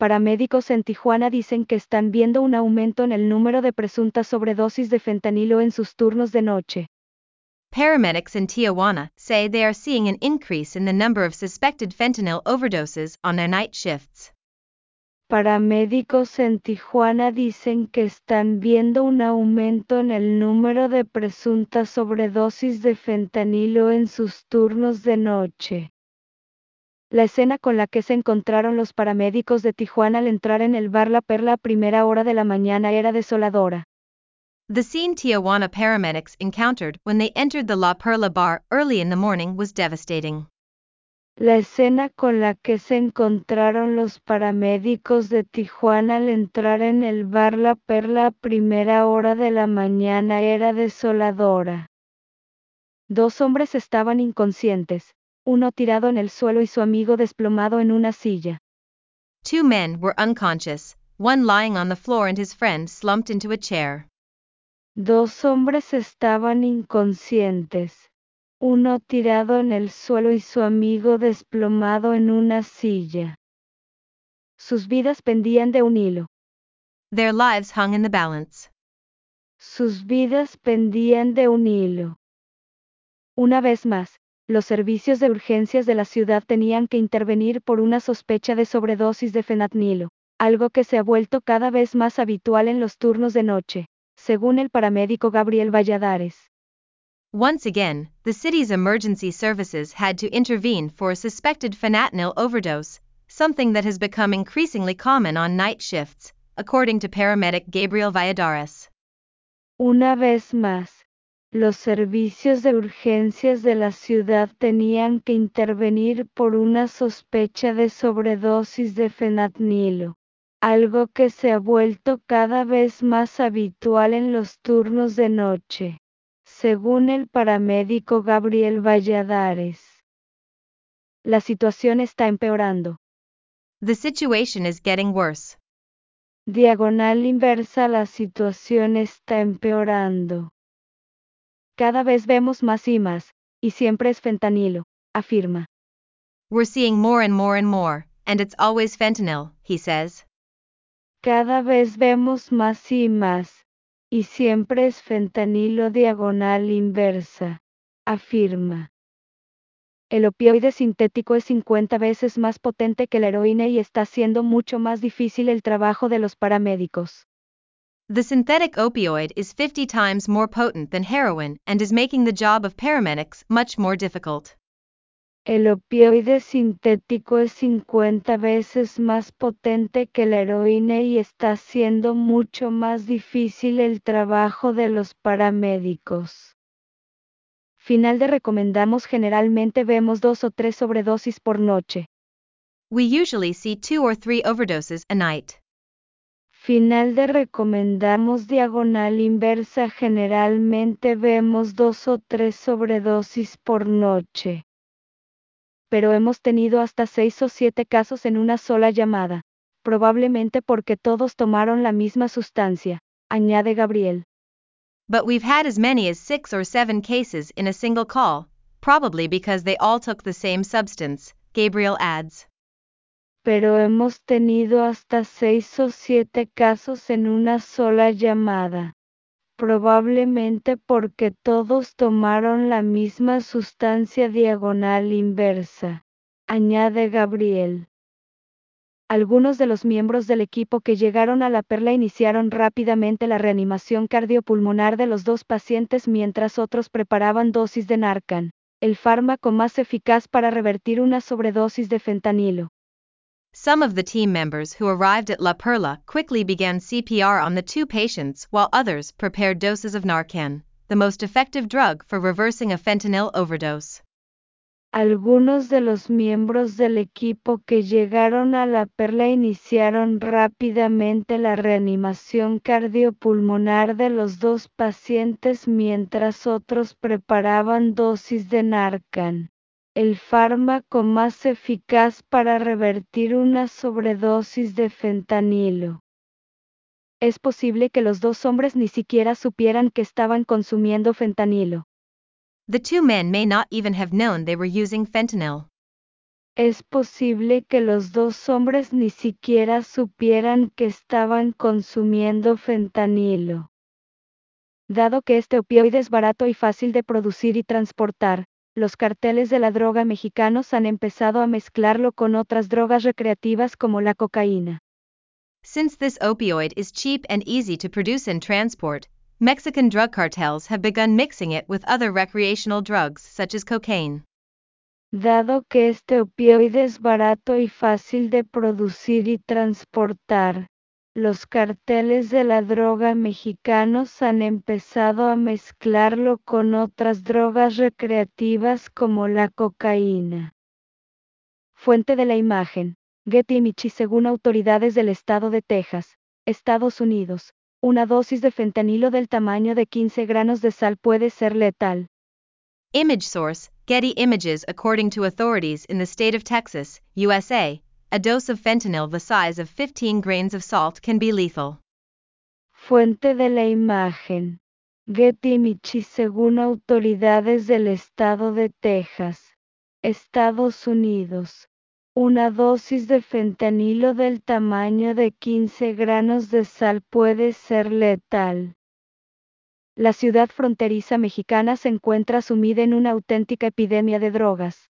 Paramédicos en Tijuana dicen que están viendo un aumento en el número de presuntas sobredosis de fentanilo en sus turnos de noche. Paramedics in Tijuana say they are seeing an increase in the number of suspected fentanyl overdoses on their night shifts. Paramédicos en Tijuana dicen que están viendo un aumento en el número de presuntas sobredosis de fentanilo en sus turnos de noche. La escena con la que se encontraron los paramédicos de Tijuana al entrar en el bar La Perla a primera hora de la mañana era desoladora. The scene Tijuana paramedics encountered when they entered the La Perla bar early in the morning was devastating. La escena con la que se encontraron los paramédicos de Tijuana al entrar en el bar La Perla a primera hora de la mañana era desoladora. Dos hombres estaban inconscientes, uno tirado en el suelo y su amigo desplomado en una silla. Two men were unconscious, one lying on the floor and his friend slumped into a chair. Dos hombres estaban inconscientes, uno tirado en el suelo y su amigo desplomado en una silla. Sus vidas pendían de un hilo. Their lives hung in the balance. Sus vidas pendían de un hilo. Una vez más, los servicios de urgencias de la ciudad tenían que intervenir por una sospecha de sobredosis de fentanilo, algo que se ha vuelto cada vez más habitual en los turnos de noche, según el paramédico Gabriel Valladares. Once again, the city's emergency services had to intervene for a suspected fentanyl overdose, something that has become increasingly common on night shifts, according to paramedic Gabriel Valladares. Una vez más, los servicios de urgencias de la ciudad tenían que intervenir por una sospecha de sobredosis de fentanilo, algo que se ha vuelto cada vez más habitual en los turnos de noche, según el paramédico Gabriel Valladares. La situación está empeorando. The situation is getting worse. Diagonal inversa la situación está empeorando. Cada vez vemos más y más, y siempre es fentanilo, afirma. We're seeing more and more and more, and it's always fentanyl, he says. Cada vez vemos más y más, y siempre es fentanilo diagonal inversa, afirma. El opioide sintético es 50 veces más potente que la heroína y está haciendo mucho más difícil el trabajo de los paramédicos. The synthetic opioid is 50 times more potent than heroin and is making the job of paramedics much more difficult. El opioide sintético es 50 veces más potente que la heroína y está haciendo mucho más difícil el trabajo de los paramédicos. Final de recomendamos generalmente vemos dos o tres sobredosis por noche. We usually see two or three overdoses a night. Final de recomendamos diagonal inversa generalmente vemos dos o tres sobredosis por noche. Pero hemos tenido hasta seis o siete casos en una sola llamada, probablemente porque todos tomaron la misma sustancia, añade Gabriel. But we've had as many as six or seven cases in a single call, probably because they all took the same substance, Gabriel adds. Pero hemos tenido hasta seis o siete casos en una sola llamada. Probablemente porque todos tomaron la misma sustancia diagonal inversa, añade Gabriel. Algunos de los miembros del equipo que llegaron a la perla iniciaron rápidamente la reanimación cardiopulmonar de los dos pacientes mientras otros preparaban dosis de Narcan, el fármaco más eficaz para revertir una sobredosis de fentanilo. Some of the team members who arrived at La Perla quickly began CPR on the two patients while others prepared doses of Narcan, the most effective drug for reversing a fentanyl overdose. Algunos de los miembros del equipo que llegaron a la perla iniciaron rápidamente la reanimación cardiopulmonar de los dos pacientes mientras otros preparaban dosis de Narcan el fármaco más eficaz para revertir una sobredosis de fentanilo. Es posible que los dos hombres ni siquiera supieran que estaban consumiendo fentanilo. The two men may not even have known they were using fentanyl. Es posible que los dos hombres ni siquiera supieran que estaban consumiendo fentanilo. Dado que este opioide es barato y fácil de producir y transportar, los carteles de la droga mexicanos han empezado a mezclarlo con otras drogas recreativas como la cocaína. Since this opioid is cheap and easy to produce and transport, Mexican drug cartels have begun mixing it with other recreational drugs such as cocaine. Dado que este opioide es barato y fácil de producir y transportar, los carteles de la droga mexicanos han empezado a mezclarlo con otras drogas recreativas como la cocaína. Fuente de la imagen. Getty Images según autoridades del estado de Texas, Estados Unidos. Una dosis de fentanilo del tamaño de 15 granos de sal puede ser letal. Image source Getty Images According to authorities in the state of Texas, USA, a dose of fentanyl the size of 15 grains of salt can be lethal. Fuente de la imagen. Getty Images según autoridades del estado de Texas, Estados Unidos. Una dosis de fentanilo del tamaño de 15 granos de sal puede ser letal. La ciudad fronteriza mexicana se encuentra sumida en una auténtica epidemia de drogas.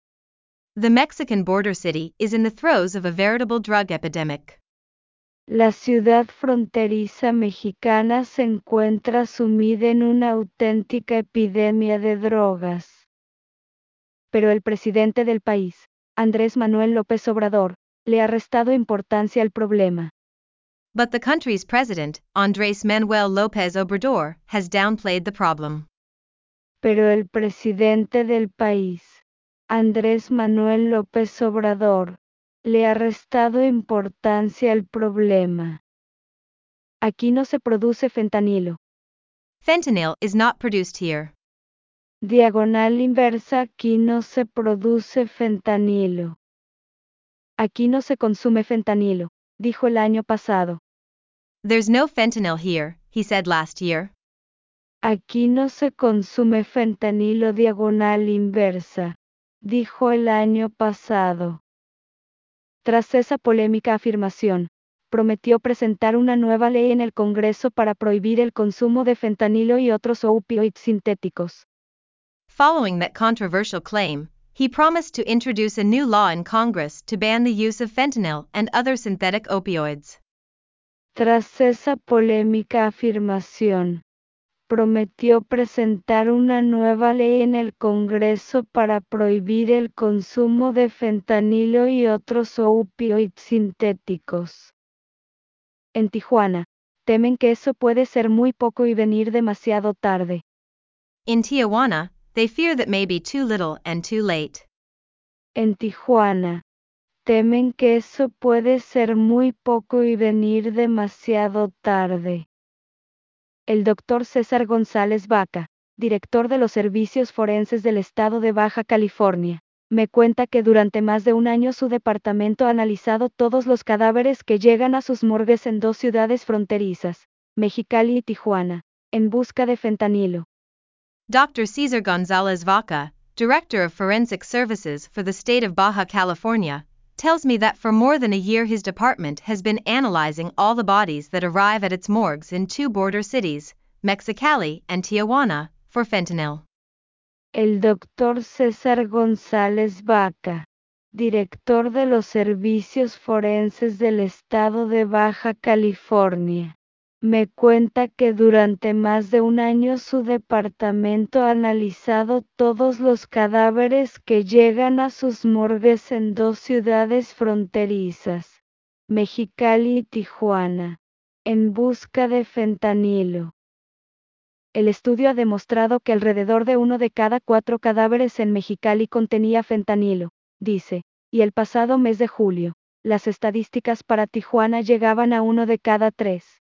The Mexican border city is in the throes of a veritable drug epidemic. La ciudad fronteriza mexicana se encuentra sumida en una auténtica epidemia de drogas. Pero el presidente del país, Andrés Manuel López Obrador, le ha restado importancia al problema. But the country's president, Andrés Manuel López Obrador, has downplayed the problem. Pero el presidente del país, Andrés Manuel López Obrador, le ha restado importancia al problema. Aquí no se produce fentanilo. Fentanyl is not produced here. Diagonal inversa aquí no se produce fentanilo. Aquí no se consume fentanilo, dijo el año pasado. There's no fentanyl here, he said last year. Aquí no se consume fentanilo diagonal inversa, dijo el año pasado. Tras esa polémica afirmación, prometió presentar una nueva ley en el Congreso para prohibir el consumo de fentanilo y otros opioides sintéticos. Following that controversial claim, he promised to introduce a new law in Congress to ban the use of fentanyl and other synthetic opioids. Tras esa polémica afirmación, prometió presentar una nueva ley en el Congreso para prohibir el consumo de fentanilo y otros opioides sintéticos. En Tijuana, temen que eso puede ser muy poco y venir demasiado tarde. In Tijuana, they fear that may be too little and too late. En Tijuana, temen que eso puede ser muy poco y venir demasiado tarde. El doctor César González Vaca, director de los servicios forenses del estado de Baja California, me cuenta que durante más de un año su departamento ha analizado todos los cadáveres que llegan a sus morgues en dos ciudades fronterizas, Mexicali y Tijuana, en busca de fentanilo. Dr. Cesar Gonzalez Vaca, Director of Forensic Services for the state of Baja California, tells me that for more than a year his department has been analyzing all the bodies that arrive at its morgues in two border cities, Mexicali and Tijuana, for fentanyl. El doctor César González Vaca, director de los servicios forenses del estado de Baja California, me cuenta que durante más de un año su departamento ha analizado todos los cadáveres que llegan a sus morgues en dos ciudades fronterizas, Mexicali y Tijuana, en busca de fentanilo. El estudio ha demostrado que alrededor de uno de cada cuatro cadáveres en Mexicali contenía fentanilo, dice, y el pasado mes de julio, las estadísticas para Tijuana llegaban a uno de cada tres.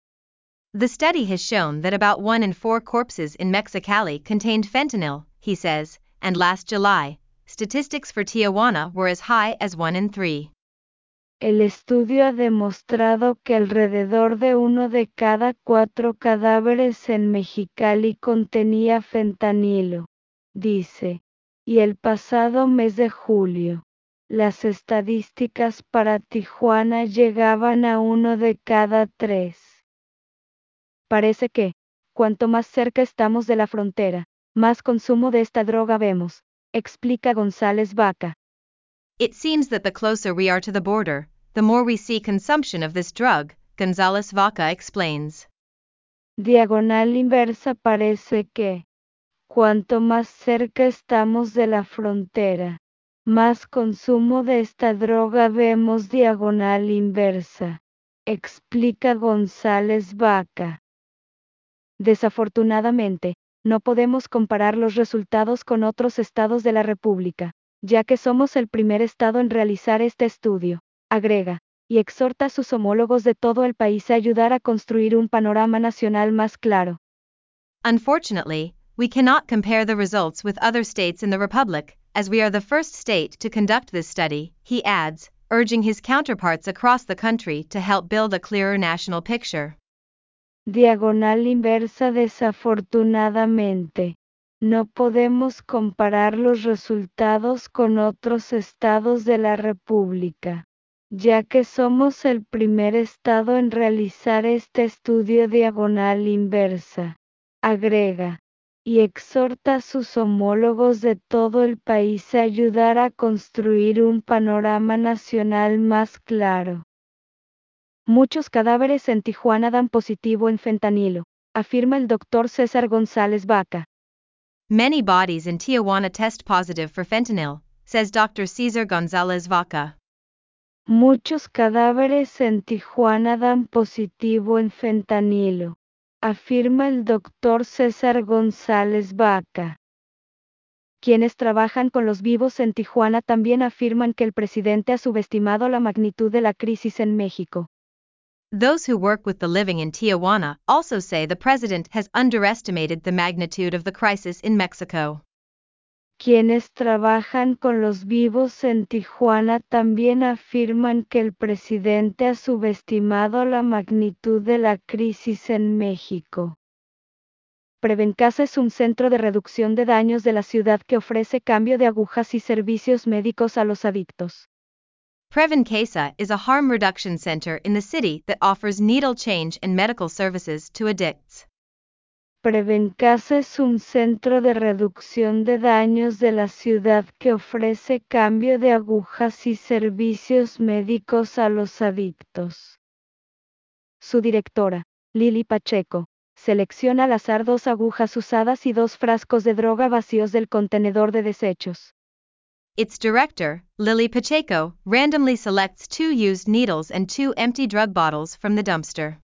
The study has shown that about one in four corpses in Mexicali contained fentanyl, he says, and last July, statistics for Tijuana were as high as one in three. El estudio ha demostrado que alrededor de uno de cada cuatro cadáveres en Mexicali contenía fentanilo, dice, y el pasado mes de julio, las estadísticas para Tijuana llegaban a uno de cada tres. Parece que, cuanto más cerca estamos de la frontera, más consumo de esta droga vemos, explica González Vaca. It seems that the closer we are to the border, the more we see consumption of this drug, González Vaca explains. Diagonal inversa parece que, cuanto más cerca estamos de la frontera, más consumo de esta droga vemos diagonal inversa, explica González Vaca. Desafortunadamente, no podemos comparar los resultados con otros estados de la República, ya que somos el primer estado en realizar este estudio, agrega, y exhorta a sus homólogos de todo el país a ayudar a construir un panorama nacional más claro. Unfortunately, we cannot compare the results with other states in the Republic, as we are the first state to conduct this study, he adds, urging his counterparts across the country to help build a clearer national picture. Diagonal inversa desafortunadamente. No podemos comparar los resultados con otros estados de la República, ya que somos el primer estado en realizar este estudio diagonal inversa. Agrega y exhorta a sus homólogos de todo el país a ayudar a construir un panorama nacional más claro. Muchos cadáveres en Tijuana dan positivo en fentanilo, afirma el doctor César González Vaca. Many bodies in Tijuana test positive for fentanyl, says Dr. Cesar González Vaca. Muchos cadáveres en Tijuana dan positivo en fentanilo, afirma el doctor César González Vaca. Quienes trabajan con los vivos en Tijuana también afirman que el presidente ha subestimado la magnitud de la crisis en México. Those who work with the living in Tijuana also say the president has underestimated the magnitude of the crisis in Mexico. Quienes trabajan con los vivos en Tijuana también afirman que el presidente ha subestimado la magnitud de la crisis en México. Prevencasa es un centro de reducción de daños de la ciudad que ofrece cambio de agujas y servicios médicos a los adictos. Prevencasa is a harm reduction center in the city that offers needle change and medical services to addicts. Es un centro de reducción de daños de la ciudad que ofrece cambio de agujas y servicios médicos a los adictos. Su directora, Lili Pacheco, selecciona al azar dos agujas usadas y dos frascos de droga vacíos del contenedor de desechos. Its director, Lily Pacheco, randomly selects two used needles and two empty drug bottles from the dumpster.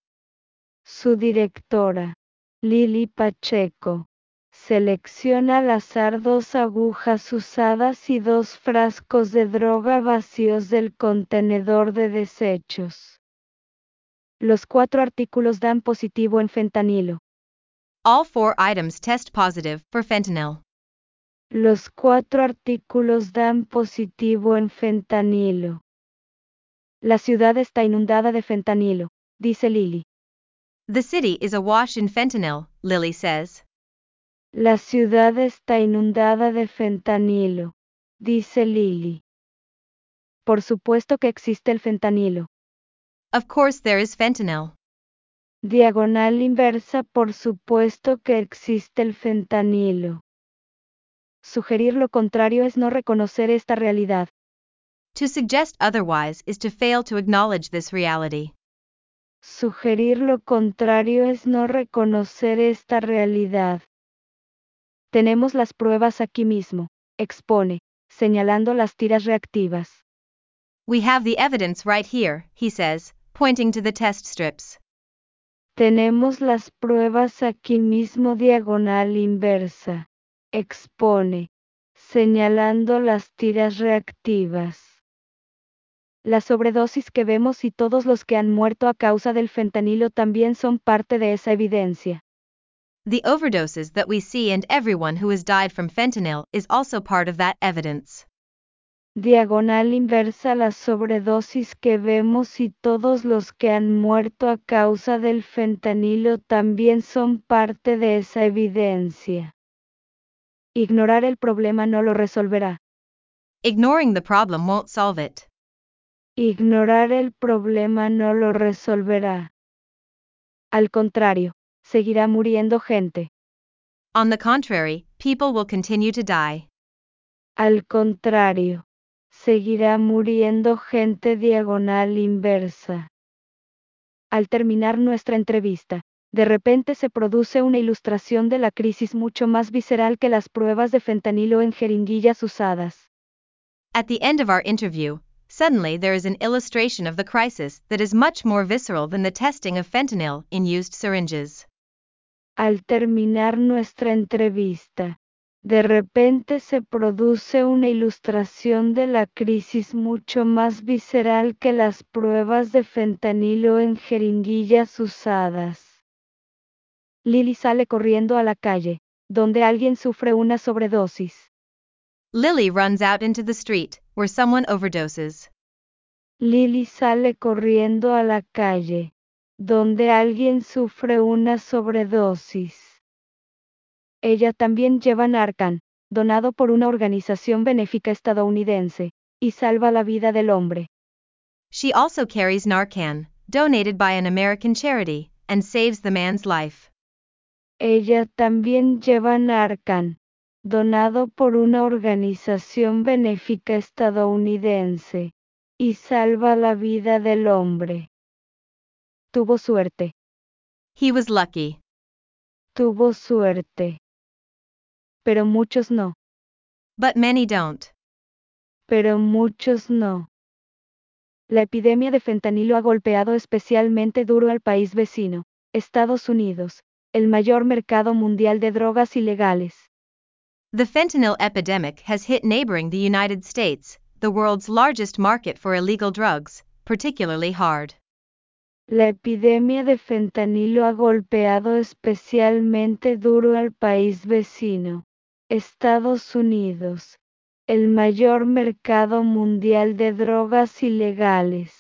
Su directora, Lili Pacheco. Selecciona al azar dos agujas usadas y dos frascos de droga vacíos del contenedor de desechos. Los cuatro artículos dan positivo en fentanilo. All four items test positive for fentanyl. Los cuatro artículos dan positivo en fentanilo. La ciudad está inundada de fentanilo, dice Lily. The city is awash in fentanyl, Lily says. La ciudad está inundada de fentanilo, dice Lily. Por supuesto que existe el fentanilo. Of course there is fentanyl. Diagonal inversa, por supuesto que existe el fentanilo. Sugerir lo contrario es no reconocer esta realidad. To suggest otherwise is to fail to acknowledge this reality. Sugerir lo contrario es no reconocer esta realidad. Tenemos las pruebas aquí mismo, expone, señalando las tiras reactivas. We have the evidence right here, he says, pointing to the test strips. Tenemos las pruebas aquí mismo diagonal inversa, expone, señalando las tiras reactivas. La sobredosis que vemos y todos los que han muerto a causa del fentanilo también son parte de esa evidencia. The overdoses that we see and everyone who has died from fentanyl is also part of that evidence. Diagonal inversa la sobredosis que vemos y todos los que han muerto a causa del fentanilo también son parte de esa evidencia. Ignorar el problema no lo resolverá. Ignoring the problem won't solve it. Ignorar el problema no lo resolverá. Al contrario, seguirá muriendo gente. On the contrary, people will continue to die. Al contrario, seguirá muriendo gente diagonal inversa. Al terminar nuestra entrevista, de repente se produce una ilustración de la crisis mucho más visceral que las pruebas de fentanilo en jeringuillas usadas. At the end of our interview, suddenly there is an illustration of the crisis that is much more visceral than the testing of fentanyl in used syringes. Al terminar nuestra entrevista, de repente se produce una ilustración de la crisis mucho más visceral que las pruebas de fentanilo en jeringuillas usadas. Lily sale corriendo a la calle, donde alguien sufre una sobredosis. Lily runs out into the street, where someone overdoses. Lily sale corriendo a la calle, donde alguien sufre una sobredosis. Ella también lleva Narcan, donado por una organización benéfica estadounidense, y salva la vida del hombre. She also carries Narcan, donated by an American charity, and saves the man's life. Ella también lleva Narcan, donado por una organización benéfica estadounidense, y salva la vida del hombre. Tuvo suerte. He was lucky. Tuvo suerte. Pero muchos no. But many don't. Pero muchos no. La epidemia de fentanilo ha golpeado especialmente duro al país vecino, Estados Unidos, el mayor mercado mundial de drogas ilegales. The fentanyl epidemic has hit neighboring the United States, the world's largest market for illegal drugs, particularly hard. La epidemia de fentanilo ha golpeado especialmente duro al país vecino, Estados Unidos, el mayor mercado mundial de drogas ilegales.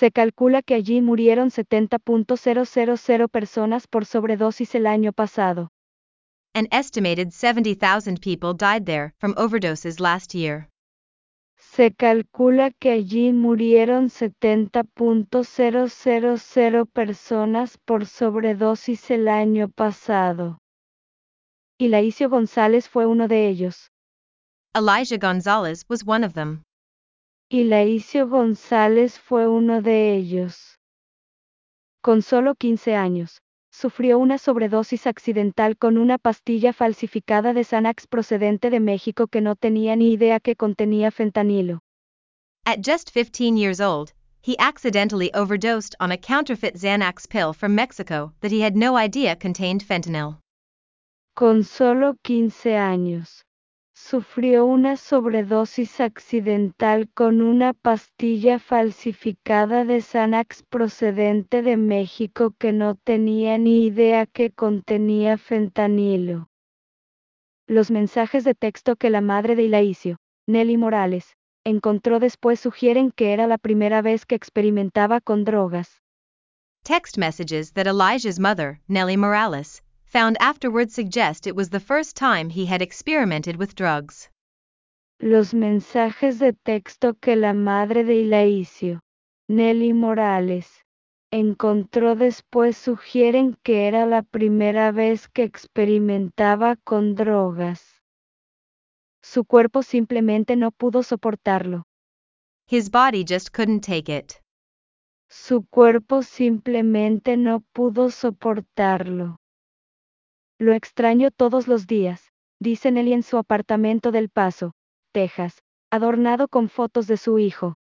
Se calcula que allí murieron 70.000 personas por sobredosis el año pasado. An estimated 70,000 people died there from overdoses last year. Se calcula que allí murieron 70.000 personas por sobredosis el año pasado. Y Laicio González fue uno de ellos. Elijah Gonzalez was one of them. Y Laicio González fue uno de ellos. Con solo 15 años, sufrió una sobredosis accidental con una pastilla falsificada de Xanax procedente de México que no tenía ni idea que contenía fentanilo. At just 15 years old, he accidentally overdosed on a counterfeit Xanax pill from Mexico that he had no idea contained fentanyl. Con solo 15 años, sufrió una sobredosis accidental con una pastilla falsificada de Xanax procedente de México que no tenía ni idea que contenía fentanilo. Los mensajes de texto que la madre de Ilaicio, Nelly Morales, encontró después sugieren que era la primera vez que experimentaba con drogas. Text messages that Elijah's mother, Nellie Morales, found afterward suggest it was the first time he had experimented with drugs. Los mensajes de texto que la madre de Ilaicio, Nelly Morales, encontró después sugieren que era la primera vez que experimentaba con drogas. Su cuerpo simplemente no pudo soportarlo. His body just couldn't take it. Su cuerpo simplemente no pudo soportarlo. Lo extraño todos los días, dice Nelly en su apartamento del Paso, Texas, adornado con fotos de su hijo.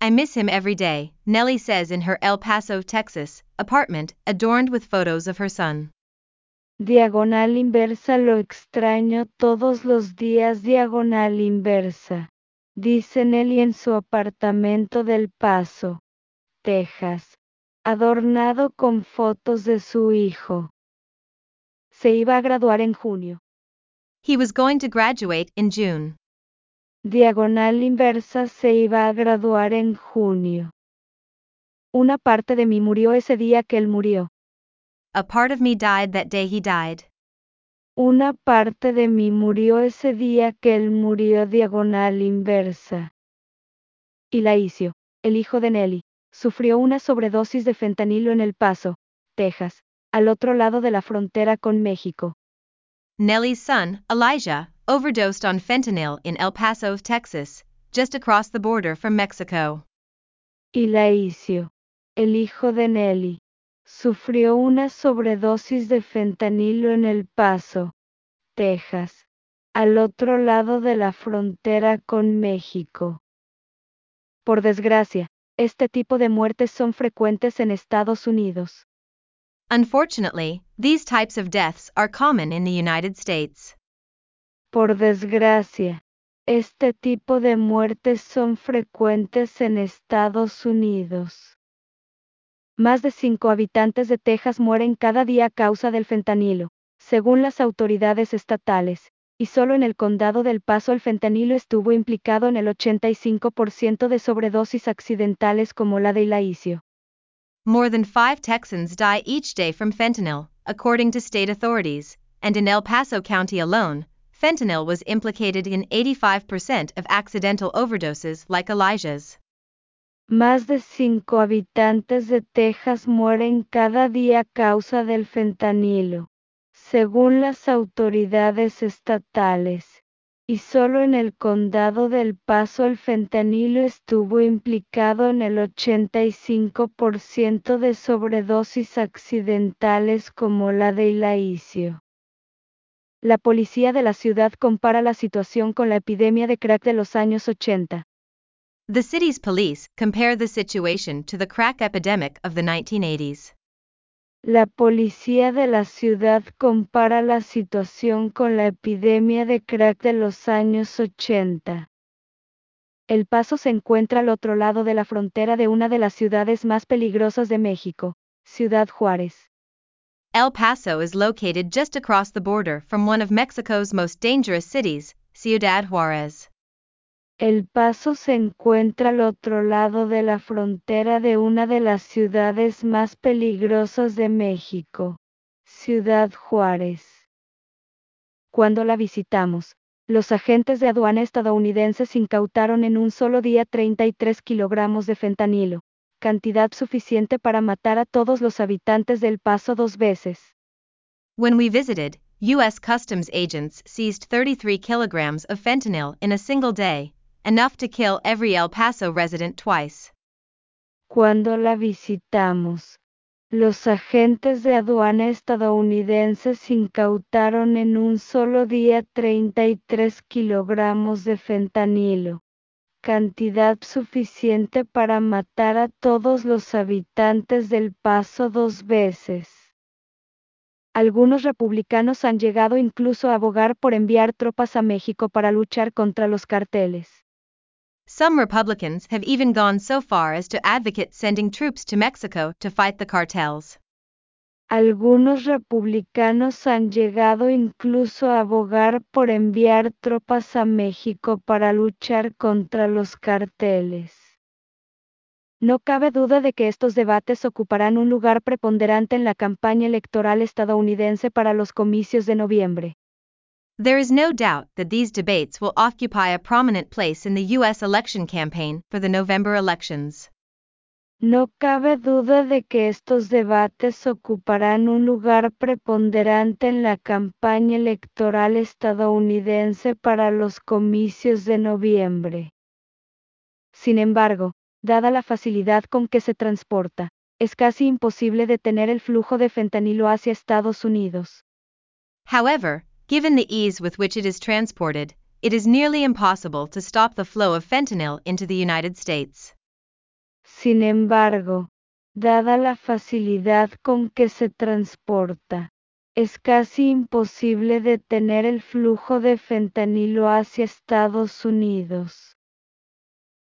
I miss him every day, Nellie says in her El Paso, Texas, apartment, adorned with photos of her son. Diagonal inversa lo extraño todos los días diagonal inversa, dice Nelly en su apartamento del Paso, Texas, adornado con fotos de su hijo. Se iba a graduar en junio. He was going to graduate in June. Diagonal inversa se iba a graduar en junio. Una parte de mí murió ese día que él murió. A part of me died that day he died. Una parte de mí murió ese día que él murió diagonal inversa. Y Laicio, el hijo de Nelly, sufrió una sobredosis de fentanilo en El Paso, Texas, al otro lado de la frontera con México. Nelly's son, Elijah, overdosed on fentanyl in El Paso, Texas, just across the border from Mexico. Y Laicio, el hijo de Nelly, sufrió una sobredosis de fentanilo en El Paso, Texas, al otro lado de la frontera con México. Por desgracia, este tipo de muertes son frecuentes en Estados Unidos. Unfortunately, these types of deaths are common in the United States. Por desgracia, este tipo de muertes son frecuentes en Estados Unidos. Más de cinco habitantes de Texas mueren cada día a causa del fentanilo, según las autoridades estatales, y solo en el condado del Paso el fentanilo estuvo implicado en el 85% de sobredosis accidentales como la de Ilaicio. More than five Texans die each day from fentanyl, according to state authorities, and in El Paso County alone, fentanyl was implicated in 85% of accidental overdoses like Elijah's. Más de cinco habitantes de Texas mueren cada día a causa del fentanilo según las autoridades estatales, y solo en el condado del Paso el fentanilo estuvo implicado en el 85% de sobredosis accidentales como la de Ilaicio. La policía de la ciudad compara la situación con la epidemia de crack de los años 80. The city's police compare the situation to the crack epidemic of the 1980s. La policía de la ciudad compara la situación con la epidemia de crack de los años 80. El Paso se encuentra al otro lado de la frontera de una de las ciudades más peligrosas de México, Ciudad Juárez. El Paso is located just across the border from one of Mexico's most dangerous cities, Ciudad Juárez. El Paso se encuentra al otro lado de la frontera de una de las ciudades más peligrosas de México, Ciudad Juárez. Cuando la visitamos, los agentes de aduana estadounidenses incautaron en un solo día 33 kilogramos de fentanilo, cantidad suficiente para matar a todos los habitantes del Paso dos veces. When we visited, U.S. Customs agents seized 33 kilograms of fentanyl in a single day, enough to kill every El Paso resident twice. Cuando la visitamos, los agentes de aduana estadounidenses incautaron en un solo día 33 kilogramos de fentanilo, cantidad suficiente para matar a todos los habitantes del Paso dos veces. Algunos republicanos han llegado incluso a abogar por enviar tropas a México para luchar contra los carteles. Some Republicans have even gone so far as to advocate sending troops to Mexico to fight the cartels. Algunos republicanos han llegado incluso a abogar por enviar tropas a México para luchar contra los carteles. No cabe duda de que estos debates ocuparán un lugar preponderante en la campaña electoral estadounidense para los comicios de noviembre. There is no doubt that these debates will occupy a prominent place in the U.S. election campaign for the November elections. No cabe duda de que estos debates ocuparán un lugar preponderante en la campaña electoral estadounidense para los comicios de noviembre. Sin embargo, dada la facilidad con que se transporta, es casi imposible detener el flujo de fentanilo hacia Estados Unidos. However, Given the ease with which it is transported, it is nearly impossible to stop the flow of fentanyl into the United States. Sin embargo, dada la facilidad con que se transporta, es casi imposible detener el flujo de fentanilo hacia Estados Unidos.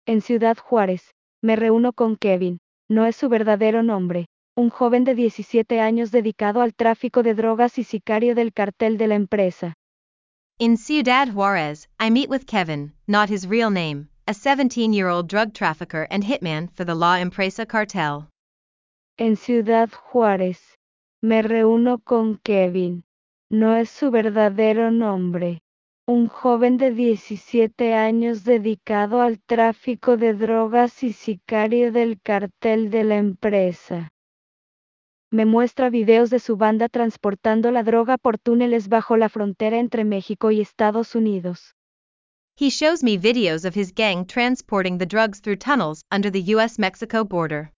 En Ciudad Juárez, me reúno con Kevin, no es su verdadero nombre, un joven de 17 años dedicado al tráfico de drogas y sicario del cartel de la empresa. In Ciudad Juarez, I meet with Kevin, not his real name, a 17 year old drug trafficker and hitman for the La Empresa cartel. En Ciudad Juárez, me reúno con Kevin, No es su verdadero nombre. Un joven de 17 años dedicado al tráfico de drogas y sicario del cartel de la empresa. Me muestra videos de su banda transportando la droga por túneles bajo la frontera entre México y Estados Unidos. He shows me videos of his gang transporting the drugs through tunnels under the US Mexico border.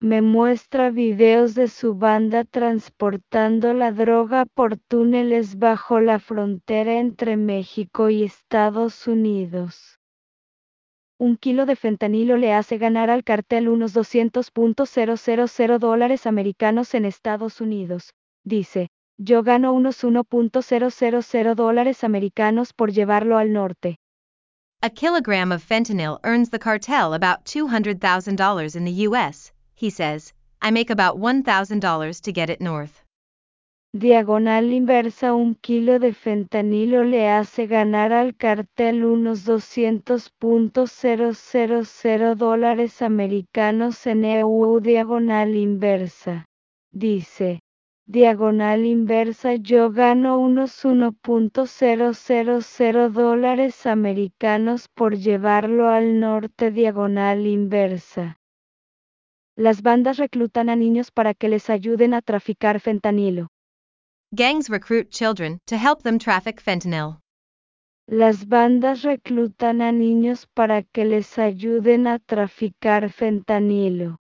Me muestra videos de su banda transportando la droga por túneles bajo la frontera entre México y Estados Unidos. Un kilo de fentanilo le hace ganar al cartel unos 200.000 dólares americanos en Estados Unidos, dice. Yo gano unos 1.000 dólares americanos por llevarlo al norte. A kilogram of fentanyl earns the cartel about $200,000 in the US, he says. I make about $1,000 to get it north. Diagonal inversa un kilo de fentanilo le hace ganar al cartel unos 200.000 dólares americanos en EU diagonal inversa. Dice diagonal inversa yo gano unos 1.000 dólares americanos por llevarlo al norte diagonal inversa. Las bandas reclutan a niños para que les ayuden a traficar fentanilo. Gangs recruit children to help them traffic fentanyl. Las bandas reclutan a niños para que les ayuden a traficar fentanilo.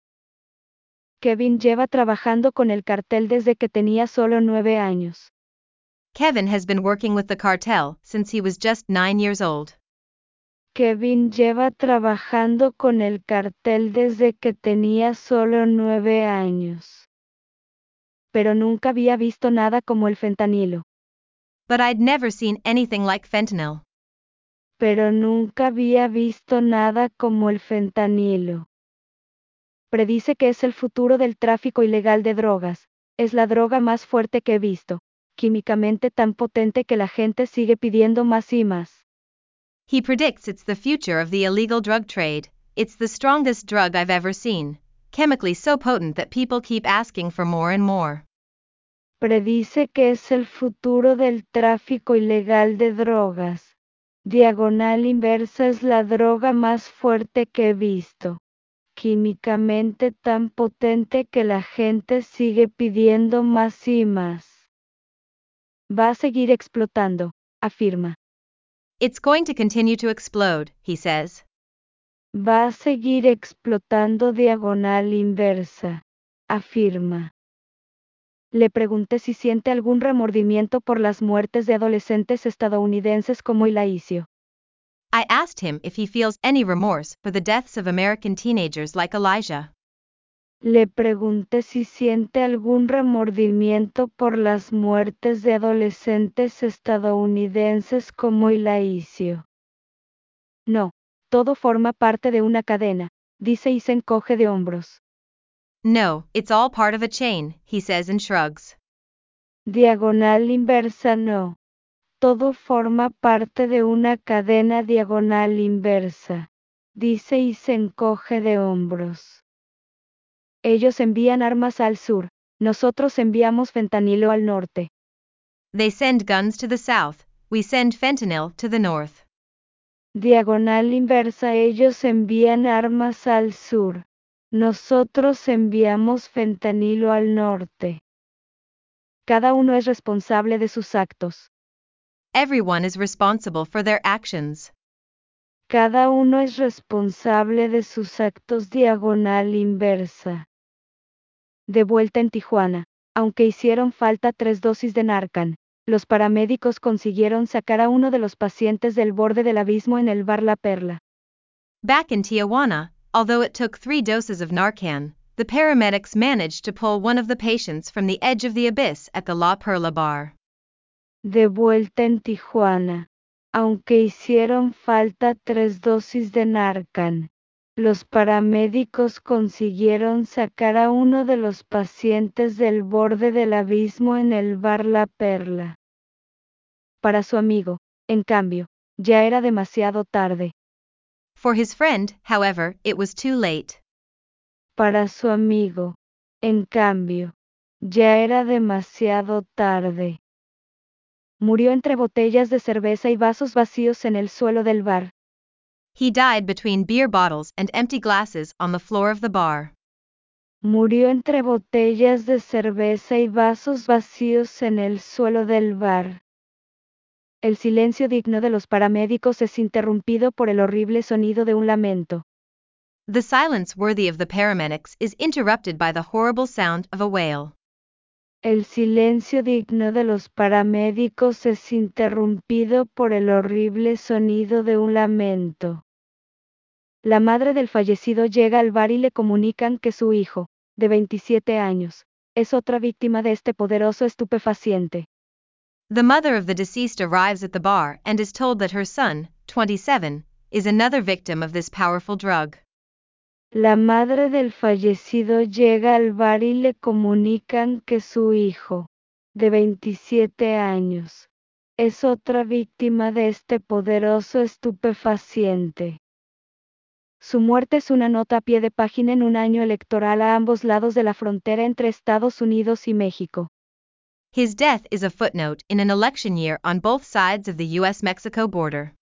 Kevin lleva trabajando con el cartel desde que tenía solo nueve años. Kevin has been working with the cartel since he was just nine years old. Kevin lleva trabajando con el cartel desde que tenía solo nueve años. Pero nunca había visto nada como el fentanilo. But I'd never seen anything like fentanyl. Pero nunca había visto nada como el fentanilo predice que es el futuro del tráfico ilegal de drogas. Es la droga más fuerte que he visto, químicamente tan potente que la gente sigue pidiendo más y más. He predicts it's the future of the illegal drug trade. It's the strongest drug I've ever seen, chemically so potent that people keep asking for more and more. Predice que es el futuro del tráfico ilegal de drogas. Diagonal inversa es la droga más fuerte que he visto químicamente tan potente que la gente sigue pidiendo más y más. Va a seguir explotando, afirma. It's going to continue to explode, he says. Va a seguir explotando diagonal inversa, afirma. Le pregunté si siente algún remordimiento por las muertes de adolescentes estadounidenses como Ilaicio. I asked him if he feels any remorse for the deaths of American teenagers like Elijah. Le pregunté si siente algún remordimiento por las muertes de adolescentes estadounidenses como Ilaicio. No, todo forma parte de una cadena, dice y se encoge de hombros. No, it's all part of a chain, he says and shrugs. Diagonal inversa no. Todo forma parte de una cadena diagonal inversa, dice y se encoge de hombros. Ellos envían armas al sur, nosotros enviamos fentanilo al norte. They send guns to the south, we send fentanyl to the north. Diagonal inversa ellos envían armas al sur, nosotros enviamos fentanilo al norte. Cada uno es responsable de sus actos. Everyone is responsible for their actions. Cada uno es responsable de sus actos diagonal inversa. De vuelta en Tijuana, aunque hicieron falta tres dosis de Narcan, los paramédicos consiguieron sacar a uno de los pacientes del borde del abismo en el bar La Perla. Back in Tijuana, although it took three doses of Narcan, the paramedics managed to pull one of the patients from the edge of the abyss at the La Perla bar. De vuelta en Tijuana, aunque hicieron falta tres dosis de Narcan, los paramédicos consiguieron sacar a uno de los pacientes del borde del abismo en el bar La Perla. Para su amigo, en cambio, ya era demasiado tarde. For his friend, however, it was too late. Para su amigo, en cambio, ya era demasiado tarde. Murió entre botellas de cerveza y vasos vacíos en el suelo del bar. He died between beer bottles and empty glasses on the floor of the bar. Murió entre botellas de cerveza y vasos vacíos en el suelo del bar. El silencio digno de los paramédicos es interrumpido por el horrible sonido de un lamento. The silence worthy of the paramedics is interrupted by the horrible sound of a wail. El silencio digno de los paramédicos es interrumpido por el horrible sonido de un lamento. La madre del fallecido llega al bar y le comunican que su hijo, de 27 años, es otra víctima de este poderoso estupefaciente. The mother of the deceased arrives at the bar and is told that her son, 27, is another victim of this powerful drug. La madre del fallecido llega al bar y le comunican que su hijo, de 27 años, es otra víctima de este poderoso estupefaciente. Su muerte es una nota a pie de página en un año electoral a ambos lados de la frontera entre Estados Unidos y México. His death is a footnote in an election year on both sides of the US Mexico border.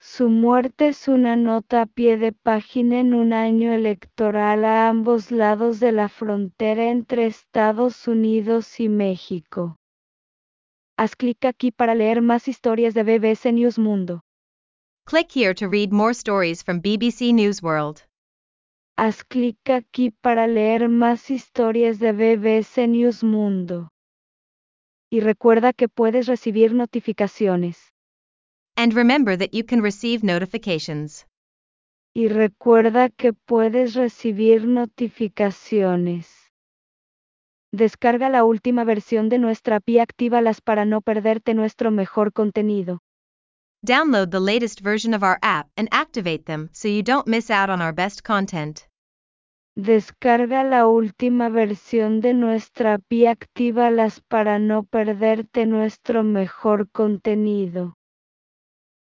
Su muerte es una nota a pie de página en un año electoral a ambos lados de la frontera entre Estados Unidos y México. Haz clic aquí para leer más historias de BBC News Mundo. Click here to read more stories from BBC News World. Haz clic aquí para leer más historias de BBC News Mundo. Y recuerda que puedes recibir notificaciones. And remember that you can receive notifications. Y recuerda que puedes recibir notificaciones. Descarga la última versión de nuestra API Actívalas para no perderte nuestro mejor contenido. Download the latest version of our app and activate them so you don't miss out on our best content. Descarga la última versión de nuestra API Actívalas para no perderte nuestro mejor contenido.